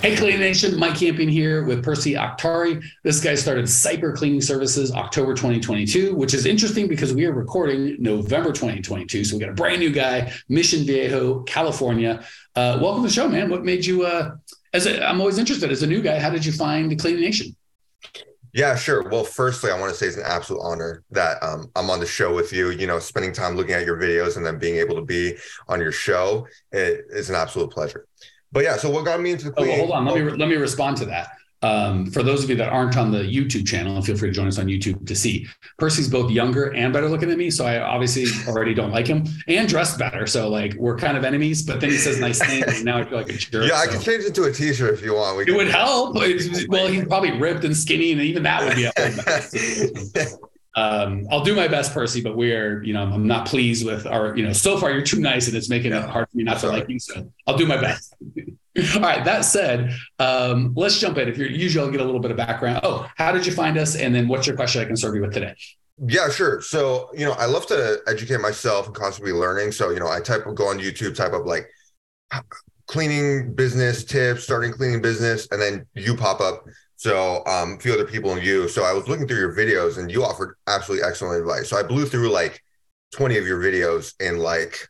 Hey, Clean Nation, Mike Campion here with Percy Octari. This guy started Cyper Cleaning Services October 2022, which is interesting because we are recording November 2022. So we got a brand new guy, Mission Viejo, California. Uh, welcome to the show, man. What made you, uh, as I'm always interested as a new guy, how did you find Cleaning Nation? Yeah, sure. Well, firstly, I want to say it's an absolute honor that um, I'm on the show with you. You know, spending time looking at your videos and then being able to be on your show it is an absolute pleasure. But yeah, so what got me into the oh, well, hold on, let me let me respond to that. Um, for those of you that aren't on the YouTube channel, feel free to join us on YouTube to see. Percy's both younger and better looking than me, so I obviously already don't like him, and dressed better. So like we're kind of enemies. But then he says nice things, and now I feel like a jerk. Yeah, I so. can change it to a T-shirt if you want. We it would help. well, he's probably ripped and skinny, and even that would be a um, I'll do my best, Percy, but we're, you know, I'm not pleased with our, you know, so far you're too nice and it's making it hard for me not to like you. So I'll do my best. All right. That said, um, let's jump in. If you're usually, I'll get a little bit of background. Oh, how did you find us? And then what's your question I can serve you with today? Yeah, sure. So, you know, I love to educate myself and constantly learning. So, you know, I type of go on YouTube, type of like cleaning business tips, starting cleaning business, and then you pop up. So, um, a few other people and you. So, I was looking through your videos and you offered absolutely excellent advice. So, I blew through like 20 of your videos in like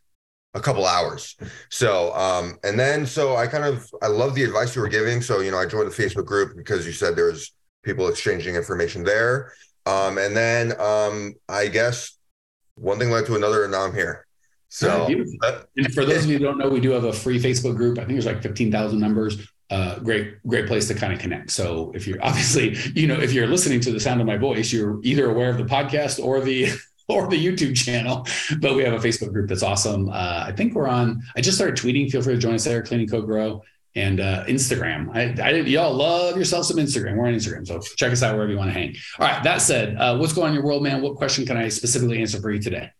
a couple hours. So, um, and then so I kind of I love the advice you were giving. So, you know, I joined the Facebook group because you said there's people exchanging information there. Um, and then um, I guess one thing led to another, and now I'm here. So, uh, and for those of you who don't know, we do have a free Facebook group. I think there's like 15,000 members. Uh, great, great place to kind of connect. So if you're obviously, you know, if you're listening to the sound of my voice, you're either aware of the podcast or the or the YouTube channel, but we have a Facebook group that's awesome. Uh, I think we're on. I just started tweeting. Feel free to join us there, Cleaning Co Grow, and uh, Instagram. I, I y'all love yourself some Instagram. We're on Instagram, so check us out wherever you want to hang. All right. That said, uh, what's going on in your world, man? What question can I specifically answer for you today?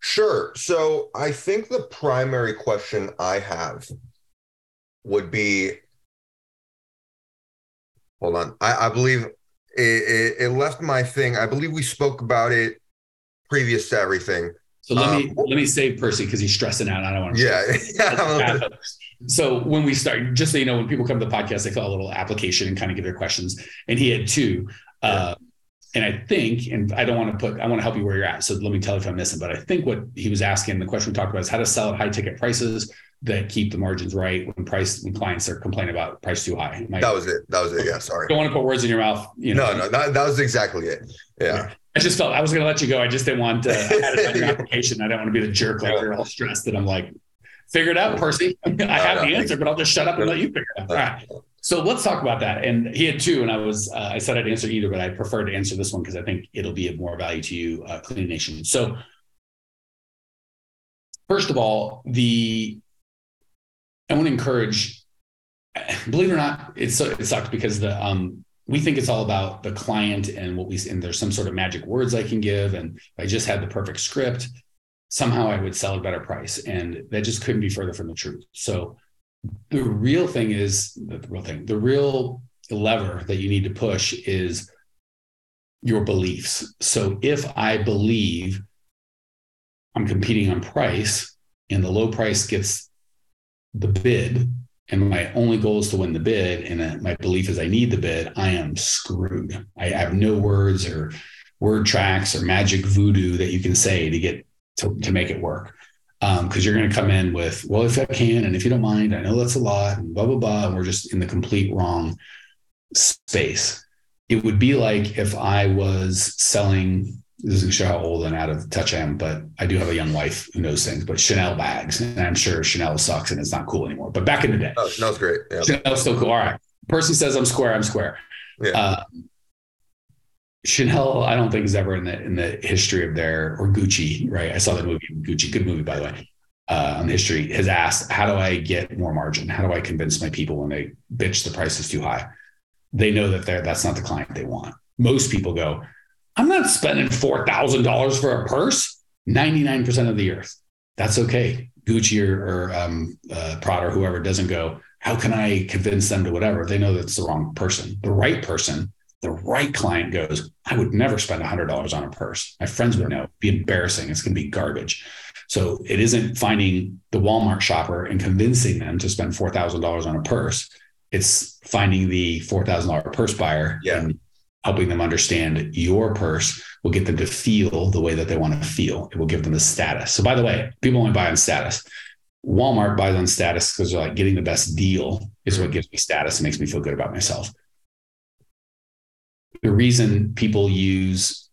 Sure. So I think the primary question I have would be, hold on. I, I believe it, it, it left my thing. I believe we spoke about it previous to everything. So let um, me let me save Percy because he's stressing out. I don't want to. Yeah. so when we start, just so you know, when people come to the podcast, they fill out a little application and kind of give their questions. And he had two. Yeah. Uh, and I think, and I don't want to put, I want to help you where you're at. So let me tell you if I'm missing. But I think what he was asking, the question we talked about is how to sell at high ticket prices that keep the margins right when price when clients are complaining about price too high. that was it. That was it. Yeah. Sorry. Don't want to put words in your mouth. You know. No, no, that, that was exactly it. Yeah. I just felt I was going to let you go. I just didn't want. Uh, I had it on your application. I didn't want to be the jerk like you're all stressed that I'm like, figure it out, Percy. I have no, the answer, but I'll just shut up and let you figure it out. All right. So let's talk about that. And he had two, and I was uh, I said I'd answer either, but I prefer to answer this one because I think it'll be of more value to you, uh, Clean Nation. So first of all, the I want to encourage. Believe it or not, it's it sucks because the um we think it's all about the client and what we and there's some sort of magic words I can give and I just had the perfect script somehow I would sell a better price and that just couldn't be further from the truth. So the real thing is the real thing the real lever that you need to push is your beliefs. So if I believe I'm competing on price and the low price gets the bid and my only goal is to win the bid, and my belief is I need the bid, I am screwed. I have no words or word tracks or magic voodoo that you can say to get to, to make it work. Because um, you're going to come in with, well, if I can, and if you don't mind, I know that's a lot, and blah, blah, blah. And we're just in the complete wrong space. It would be like if I was selling doesn't show how old and out of touch I am, but I do have a young wife who knows things. But Chanel bags, and I'm sure Chanel sucks and it's not cool anymore. But back in the day, oh, Chanel's great. Yeah. Chanel's still cool. All right, person says I'm square. I'm square. Yeah. Uh, Chanel, I don't think is ever in the in the history of their or Gucci, right? I saw the movie Gucci, good movie by the way. Uh, on the history has asked, how do I get more margin? How do I convince my people when they bitch the price is too high? They know that they're that's not the client they want. Most people go, I'm not spending $4,000 for a purse 99% of the earth. That's okay. Gucci or, or um, uh, Prada or whoever doesn't go, how can I convince them to whatever? They know that's the wrong person. The right person, the right client goes, I would never spend $100 on a purse. My friends would know, It'd be embarrassing. It's going to be garbage. So it isn't finding the Walmart shopper and convincing them to spend $4,000 on a purse. It's finding the $4,000 purse buyer yeah. and helping them understand your purse will get them to feel the way that they want to feel. It will give them the status. So, by the way, people only buy on status. Walmart buys on status because they're like getting the best deal is what gives me status and makes me feel good about myself. The reason people use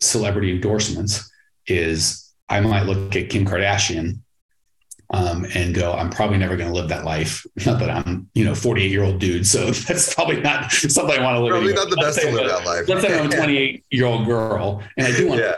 celebrity endorsements is I might look at Kim Kardashian um, and go, I'm probably never going to live that life. Not that I'm, you know, 48 year old dude. So that's probably not something I want to live. Probably not the best to live that life. Let's say I'm a 28 year old girl and I do want yeah.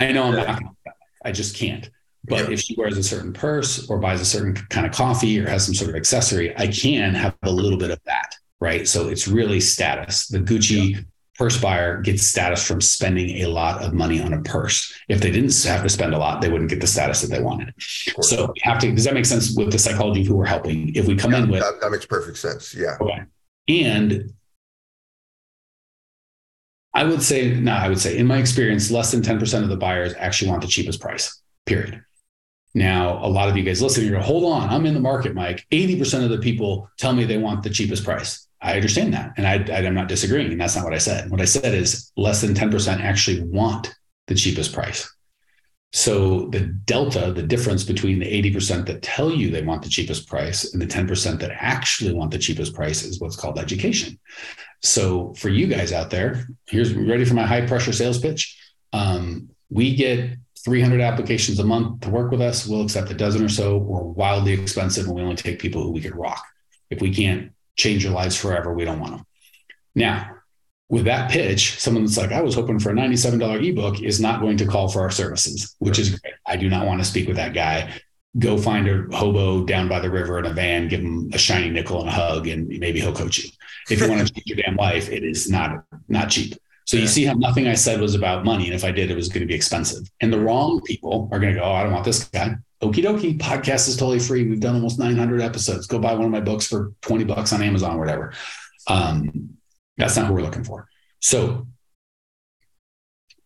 I know I'm yeah. not, I just can't. But yeah. if she wears a certain purse or buys a certain kind of coffee or has some sort of accessory, I can have a little bit of that. Right. So it's really status. The Gucci purse buyer gets status from spending a lot of money on a purse. If they didn't have to spend a lot, they wouldn't get the status that they wanted. So have to, does that make sense with the psychology of who we're helping? If we come yeah, in with that, that, makes perfect sense. Yeah. Okay. And I would say, no, I would say in my experience, less than 10% of the buyers actually want the cheapest price, period. Now, a lot of you guys listening, you're hold on, I'm in the market, Mike. 80% of the people tell me they want the cheapest price. I understand that. And I, I'm not disagreeing. And that's not what I said. What I said is less than 10% actually want the cheapest price. So the delta, the difference between the 80% that tell you they want the cheapest price and the 10% that actually want the cheapest price is what's called education. So for you guys out there, here's ready for my high pressure sales pitch. Um, we get 300 applications a month to work with us. We'll accept a dozen or so. We're wildly expensive and we only take people who we could rock. If we can't change your lives forever. We don't want them. Now, with that pitch, someone that's like, I was hoping for a $97 ebook is not going to call for our services, which is great. I do not want to speak with that guy. Go find a hobo down by the river in a van, give him a shiny nickel and a hug, and maybe he'll coach you. If you want to change your damn life, it is not not cheap. So yeah. you see how nothing I said was about money. And if I did, it was going to be expensive. And the wrong people are going to go, oh, I don't want this guy. Okie dokie. Podcast is totally free. We've done almost 900 episodes. Go buy one of my books for 20 bucks on Amazon or whatever. Um, that's not what we're looking for. So,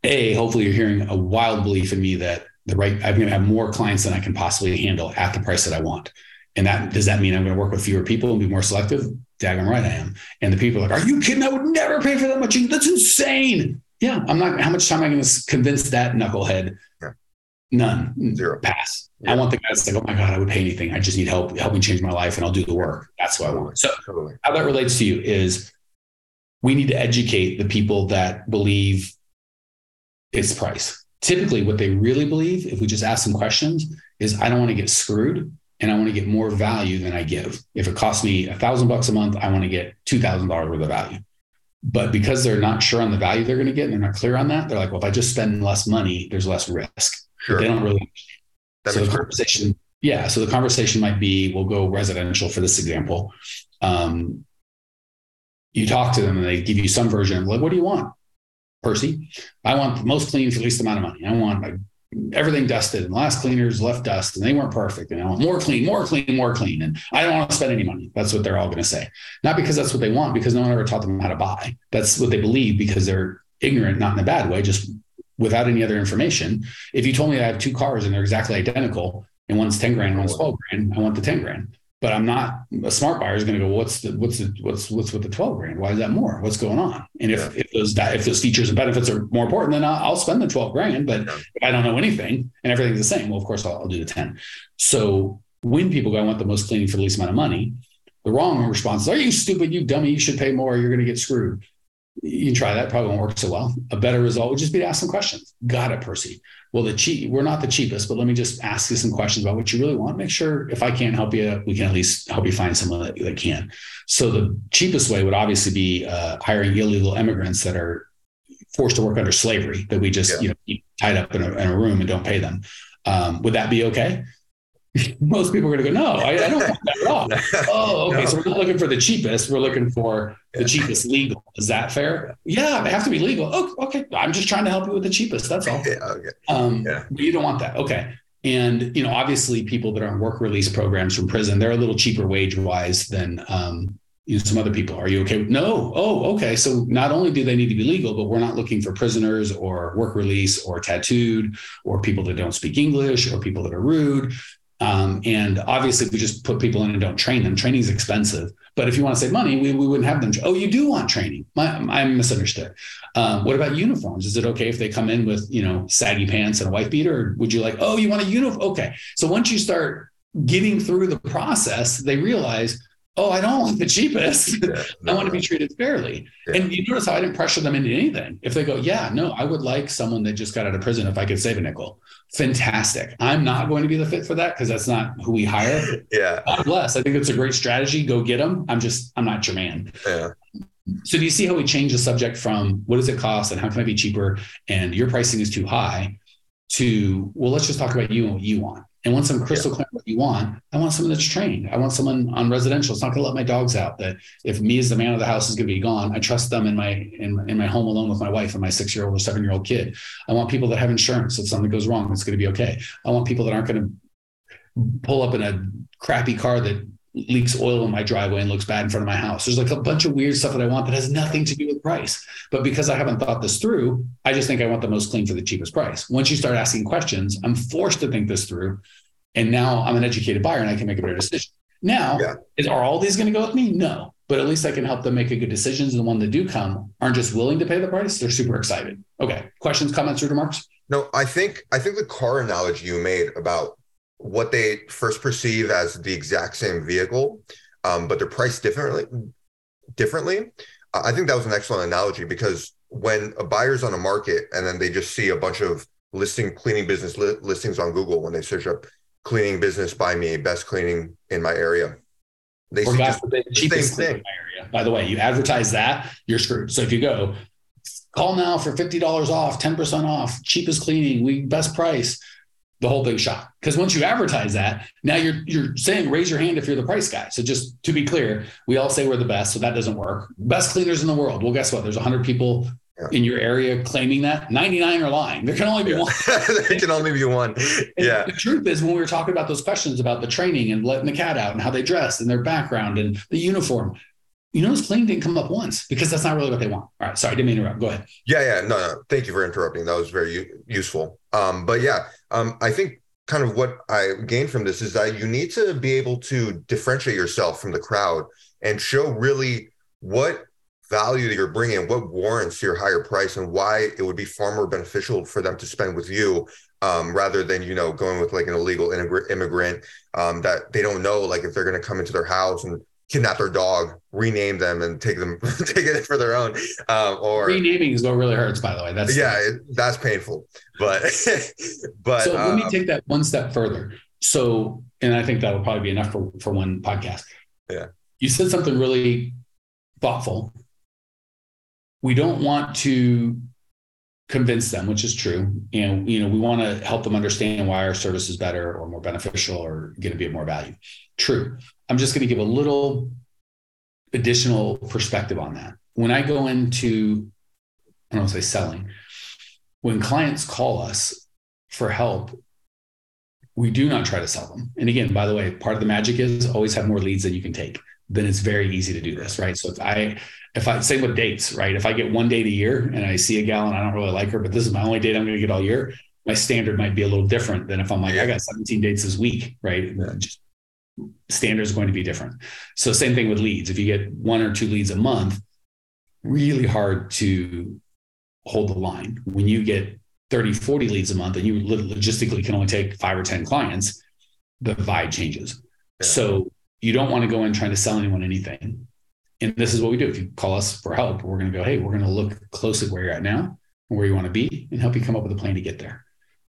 A, hopefully you're hearing a wild belief in me that the right, I'm going to have more clients than I can possibly handle at the price that I want. And that does that mean I'm going to work with fewer people and be more selective? Daggone right I am. And the people are like, are you kidding? I would never pay for that much. That's insane. Yeah, I'm not. How much time am I going to convince that knucklehead? Yeah. None. Zero. Pass. Yeah. I want the guy that's like, oh my God, I would pay anything. I just need help. Help me change my life and I'll do the work. That's what I want. So totally. how that relates to you is we need to educate the people that believe it's price. Typically, what they really believe, if we just ask them questions, is I don't want to get screwed and I want to get more value than I give. If it costs me a thousand bucks a month, I want to get two thousand dollars worth of value. But because they're not sure on the value they're going to get and they're not clear on that, they're like, well, if I just spend less money, there's less risk. Sure. They don't really that so the conversation, sense. yeah. So the conversation might be, we'll go residential for this example. Um, you talk to them and they give you some version of like, what do you want? Percy, I want the most clean for the least amount of money. I want my everything dusted and last cleaners left dust and they weren't perfect and I want more clean, more clean, more clean. And I don't want to spend any money. That's what they're all going to say. Not because that's what they want, because no one ever taught them how to buy. That's what they believe because they're ignorant, not in a bad way, just without any other information. If you told me I have two cars and they're exactly identical and one's 10 grand and one's 12 grand, I want the 10 grand. But I'm not a smart buyer is going to go, what's the what's the what's what's with the 12 grand? Why is that more? What's going on? And if, yeah. if those if those features and benefits are more important, then I'll, I'll spend the 12 grand. But yeah. I don't know anything and everything's the same, well, of course I'll, I'll do the 10. So when people go, I want the most cleaning for the least amount of money, the wrong response is, Are you stupid? You dummy, you should pay more, you're going to get screwed you can try that. Probably won't work so well. A better result would just be to ask some questions. Got it, Percy. Well, the cheap, we're not the cheapest, but let me just ask you some questions about what you really want. Make sure if I can't help you, we can at least help you find someone that, that can. So the cheapest way would obviously be uh, hiring illegal immigrants that are forced to work under slavery that we just yeah. you know tied up in a, in a, room and don't pay them. Um, would that be okay? most people are going to go, no, I, I don't want that at all. oh, okay. No. So we're not looking for the cheapest. We're looking for the cheapest legal. Is that fair? Yeah, they have to be legal. Oh, okay. I'm just trying to help you with the cheapest. That's all. Yeah, okay. Um, yeah. But you don't want that. Okay. And you know, obviously, people that are on work release programs from prison, they're a little cheaper wage wise than um, you know, some other people. Are you okay? No. Oh, okay. So not only do they need to be legal, but we're not looking for prisoners or work release or tattooed or people that don't speak English or people that are rude. Um, and obviously, we just put people in and don't train them. Training is expensive. But if you want to save money, we, we wouldn't have them. Oh, you do want training. I, am misunderstood. Um, what about uniforms? Is it okay if they come in with you know saggy pants and a wife beater, or would you like? Oh, you want a uniform? Okay. So once you start getting through the process, they realize oh, I don't want the cheapest. Yeah, no, I want to be treated fairly. Yeah. And you notice how I didn't pressure them into anything. If they go, yeah, no, I would like someone that just got out of prison if I could save a nickel. Fantastic. I'm not going to be the fit for that because that's not who we hire. yeah. God bless. I think it's a great strategy. Go get them. I'm just, I'm not your man. Yeah. So do you see how we change the subject from what does it cost and how can I be cheaper and your pricing is too high to, well, let's just talk about you and what you want. And once I'm crystal yeah. clear what you want, I want someone that's trained. I want someone on residential. It's not going to let my dogs out. That if me as the man of the house is going to be gone, I trust them in my in, in my home alone with my wife and my six year old or seven year old kid. I want people that have insurance. If something goes wrong, it's going to be okay. I want people that aren't going to pull up in a crappy car that leaks oil in my driveway and looks bad in front of my house. There's like a bunch of weird stuff that I want that has nothing to do with price. But because I haven't thought this through, I just think I want the most clean for the cheapest price. Once you start asking questions, I'm forced to think this through. And now I'm an educated buyer and I can make a better decision. Now, yeah. is, are all these going to go with me? No. But at least I can help them make a good decisions. And the one that do come aren't just willing to pay the price, they're super excited. Okay. Questions, comments, or remarks? No, I think I think the car analogy you made about what they first perceive as the exact same vehicle, um, but they're priced differently. Differently, I think that was an excellent analogy because when a buyer's on a market and then they just see a bunch of listing cleaning business li- listings on Google when they search up cleaning business by me, best cleaning in my area. They or see just the cheapest thing. in my area. By the way, you advertise that, you're screwed. So if you go, call now for $50 off, 10% off, cheapest cleaning, we best price the whole thing shot. Because once you advertise that, now you're you're saying raise your hand if you're the price guy. So just to be clear, we all say we're the best, so that doesn't work. Best cleaners in the world. Well, guess what? There's 100 people yeah. in your area claiming that 99 are lying. There can only be yeah. one. there can only be one. Yeah. the truth is, when we were talking about those questions about the training and letting the cat out and how they dress and their background and the uniform, you notice clean didn't come up once because that's not really what they want. All right. Sorry, didn't mean to interrupt. Go ahead. Yeah. Yeah. No, no. Thank you for interrupting. That was very u- useful. Um, but yeah, um, I think kind of what I gained from this is that you need to be able to differentiate yourself from the crowd and show really what value that you're bringing, what warrants your higher price, and why it would be far more beneficial for them to spend with you um, rather than you know going with like an illegal immigrant um, that they don't know like if they're going to come into their house and kidnap their dog, rename them, and take them take it for their own. Um, or renaming is what really hurts, by the way. That's yeah, it, that's painful. But but so let me um, take that one step further. So, and I think that will probably be enough for for one podcast. Yeah, you said something really thoughtful. We don't want to convince them, which is true. And you know, we want to help them understand why our service is better or more beneficial or going to be of more value. True. I'm just going to give a little additional perspective on that. When I go into, I don't say selling, when clients call us for help, we do not try to sell them. And again, by the way, part of the magic is always have more leads than you can take. Then it's very easy to do this, right? So if I, if I same with dates, right? If I get one date a year and I see a gal and I don't really like her, but this is my only date I'm going to get all year, my standard might be a little different than if I'm like, I got 17 dates this week, right? Yeah. Just standards going to be different. So same thing with leads. If you get one or two leads a month, really hard to hold the line. When you get 30, 40 leads a month and you logistically can only take five or 10 clients, the vibe changes. Yeah. So you don't want to go in trying to sell anyone anything. And this is what we do. If you call us for help, we're going to go, hey, we're going to look closely where you're at now and where you want to be and help you come up with a plan to get there.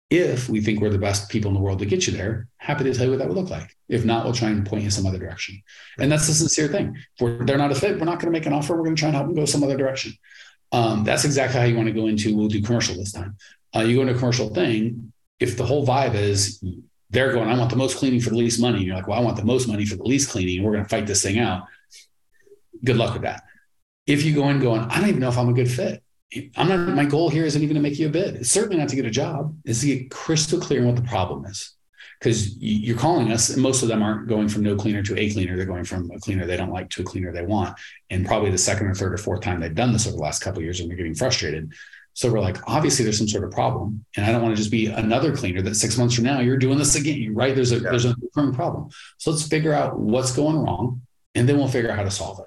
If we think we're the best people in the world to get you there, happy to tell you what that would look like. If not, we'll try and point you some other direction. And that's the sincere thing. If they're not a fit, we're not going to make an offer. We're going to try and help them go some other direction. Um, that's exactly how you want to go into. We'll do commercial this time. Uh, you go into a commercial thing. If the whole vibe is they're going, I want the most cleaning for the least money. And you're like, well, I want the most money for the least cleaning. And we're going to fight this thing out. Good luck with that. If you go in going, I don't even know if I'm a good fit. I'm not, my goal here isn't even to make you a bid. It's certainly not to get a job. It's to get crystal clear on what the problem is. Because you're calling us, and most of them aren't going from no cleaner to a cleaner. They're going from a cleaner they don't like to a cleaner they want. And probably the second or third or fourth time they've done this over the last couple years and they're getting frustrated. So we're like, obviously there's some sort of problem. And I don't want to just be another cleaner that six months from now you're doing this again, right? There's a yeah. there's a recurring problem. So let's figure out what's going wrong and then we'll figure out how to solve it.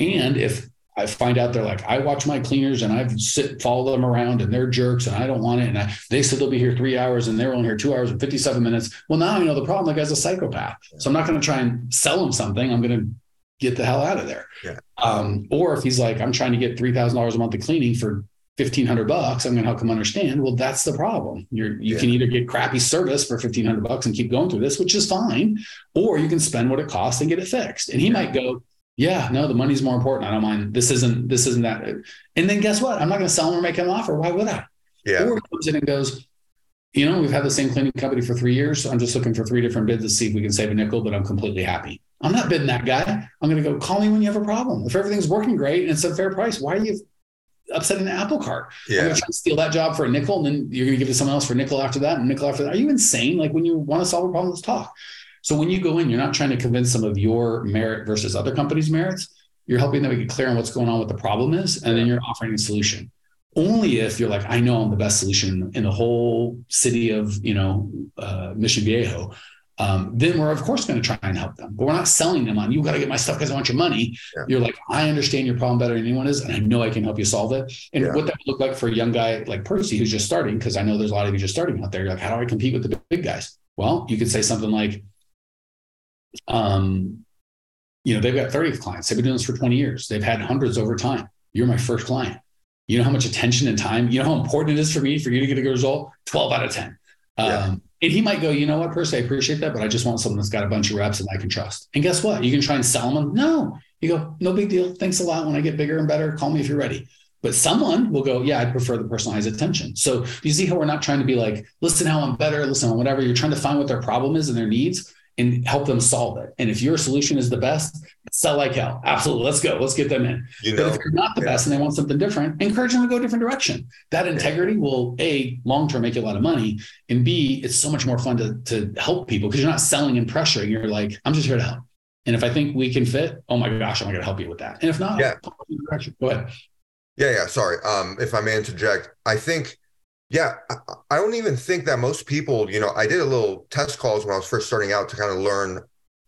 And if I find out they're like, I watch my cleaners and I've sit follow them around and they're jerks and I don't want it. And I, they said they'll be here three hours and they're only here two hours and 57 minutes. Well, now I know the problem. The guy's a psychopath. So I'm not going to try and sell him something. I'm going to get the hell out of there. Yeah. Um, or if he's like, I'm trying to get $3,000 a month of cleaning for 1500 bucks i'm going to help him understand well that's the problem you're you yeah. can either get crappy service for 1500 bucks and keep going through this which is fine or you can spend what it costs and get it fixed and he yeah. might go yeah no the money's more important. I don't mind. This isn't this isn't that. And then guess what? I'm not going to sell him or make him an offer. Why would i? Yeah. Or comes in and goes you know we've had the same cleaning company for three years. So i'm just looking for three different bids to see if we can save a nickel but i'm completely happy. I'm not bidding that guy. I'm going to go call me when you have a problem. If everything's working great and it's a fair price why are you upsetting the apple cart. Yeah. You're trying to steal that job for a nickel, and then you're going to give it to someone else for a nickel after that, and nickel after that. Are you insane? Like when you want to solve a problem, let's talk. So when you go in, you're not trying to convince some of your merit versus other companies' merits. You're helping them get clear on what's going on, what the problem is, and then you're offering a solution. Only if you're like, I know I'm the best solution in the whole city of, you know, uh, Mission Viejo um, then we're of course going to try and help them. But we're not selling them on you got to get my stuff because I want your money. Yeah. You're like, I understand your problem better than anyone is, and I know I can help you solve it. And yeah. what that would look like for a young guy like Percy who's just starting, because I know there's a lot of you just starting out there. You're like, how do I compete with the big guys? Well, you could say something like, um, you know, they've got 30 clients. They've been doing this for 20 years. They've had hundreds over time. You're my first client. You know how much attention and time, you know how important it is for me for you to get a good result? 12 out of 10. Um, and he might go, you know what, Percy, I appreciate that, but I just want someone that's got a bunch of reps and I can trust. And guess what? You can try and sell them. No, you go, no big deal. Thanks a lot. When I get bigger and better, call me if you're ready. But someone will go, yeah, I prefer the personalized attention. So you see how we're not trying to be like, listen how I'm better, listen on whatever. You're trying to find what their problem is and their needs and help them solve it. And if your solution is the best, sell like hell. Absolutely. Let's go. Let's get them in. You know, but if they're not the yeah. best and they want something different, encourage them to go a different direction. That integrity yeah. will A, long term make you a lot of money. And B, it's so much more fun to, to help people because you're not selling and pressuring. You're like, I'm just here to help. And if I think we can fit, oh my gosh, I'm going to help you with that. And if not, yeah. go ahead. Yeah, yeah. Sorry. Um, if I may interject, I think yeah, I don't even think that most people, you know, I did a little test calls when I was first starting out to kind of learn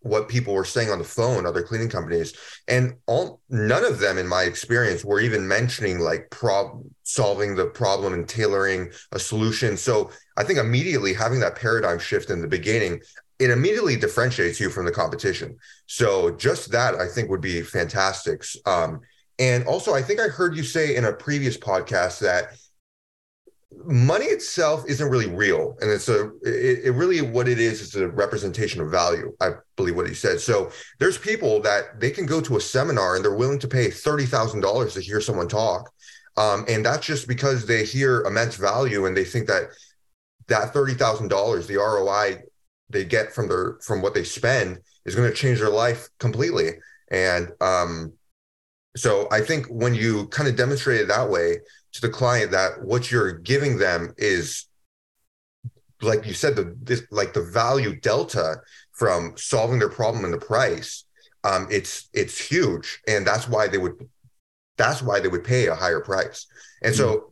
what people were saying on the phone, other cleaning companies, and all none of them, in my experience, were even mentioning like prob solving the problem and tailoring a solution. So I think immediately having that paradigm shift in the beginning, it immediately differentiates you from the competition. So just that I think would be fantastic. Um, and also, I think I heard you say in a previous podcast that money itself isn't really real. And it's a it, it, really what it is is a representation of value i believe what he said. So there's people that they can go to a seminar and they're willing to pay $30000 to hear someone talk. Um, and that's just because they hear immense value and they think that that $30000 the roi they get from their from what they spend is going to change their life completely. And um, so i think when you kind of demonstrate it that way to the client that what you're giving them is like you said the this like the value delta from solving their problem and the price um it's it's huge. And that's why they would that's why they would pay a higher price. And mm-hmm. so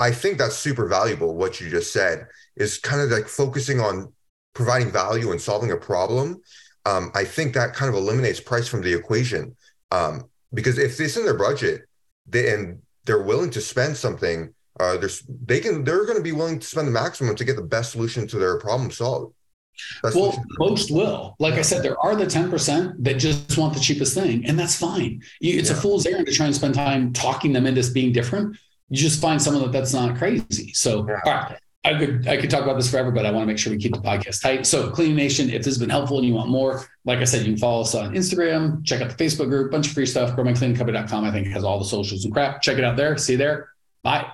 i think that's super valuable what you just said is kind of like focusing on providing value and solving a problem. Um, i think that kind of eliminates price from the equation. Um, because if it's in their budget they, and they're willing to spend something, uh, there's they can they're going to be willing to spend the maximum to get the best solution to their problem solved. Best well, solution. most will. Like. I said, there are the 10% that just want the cheapest thing, and that's fine. You, it's yeah. a fool's errand to try and spend time talking them into being different. You just find someone that that's not crazy. So, yeah. all right. I could I could talk about this forever, but I want to make sure we keep the podcast tight. So, Cleaning Nation, if this has been helpful and you want more, like I said, you can follow us on Instagram, check out the Facebook group, bunch of free stuff. GrowMyCleaningCompany.com, I think, has all the socials and crap. Check it out there. See you there. Bye.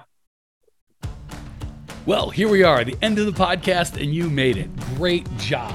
Well, here we are, the end of the podcast, and you made it. Great job.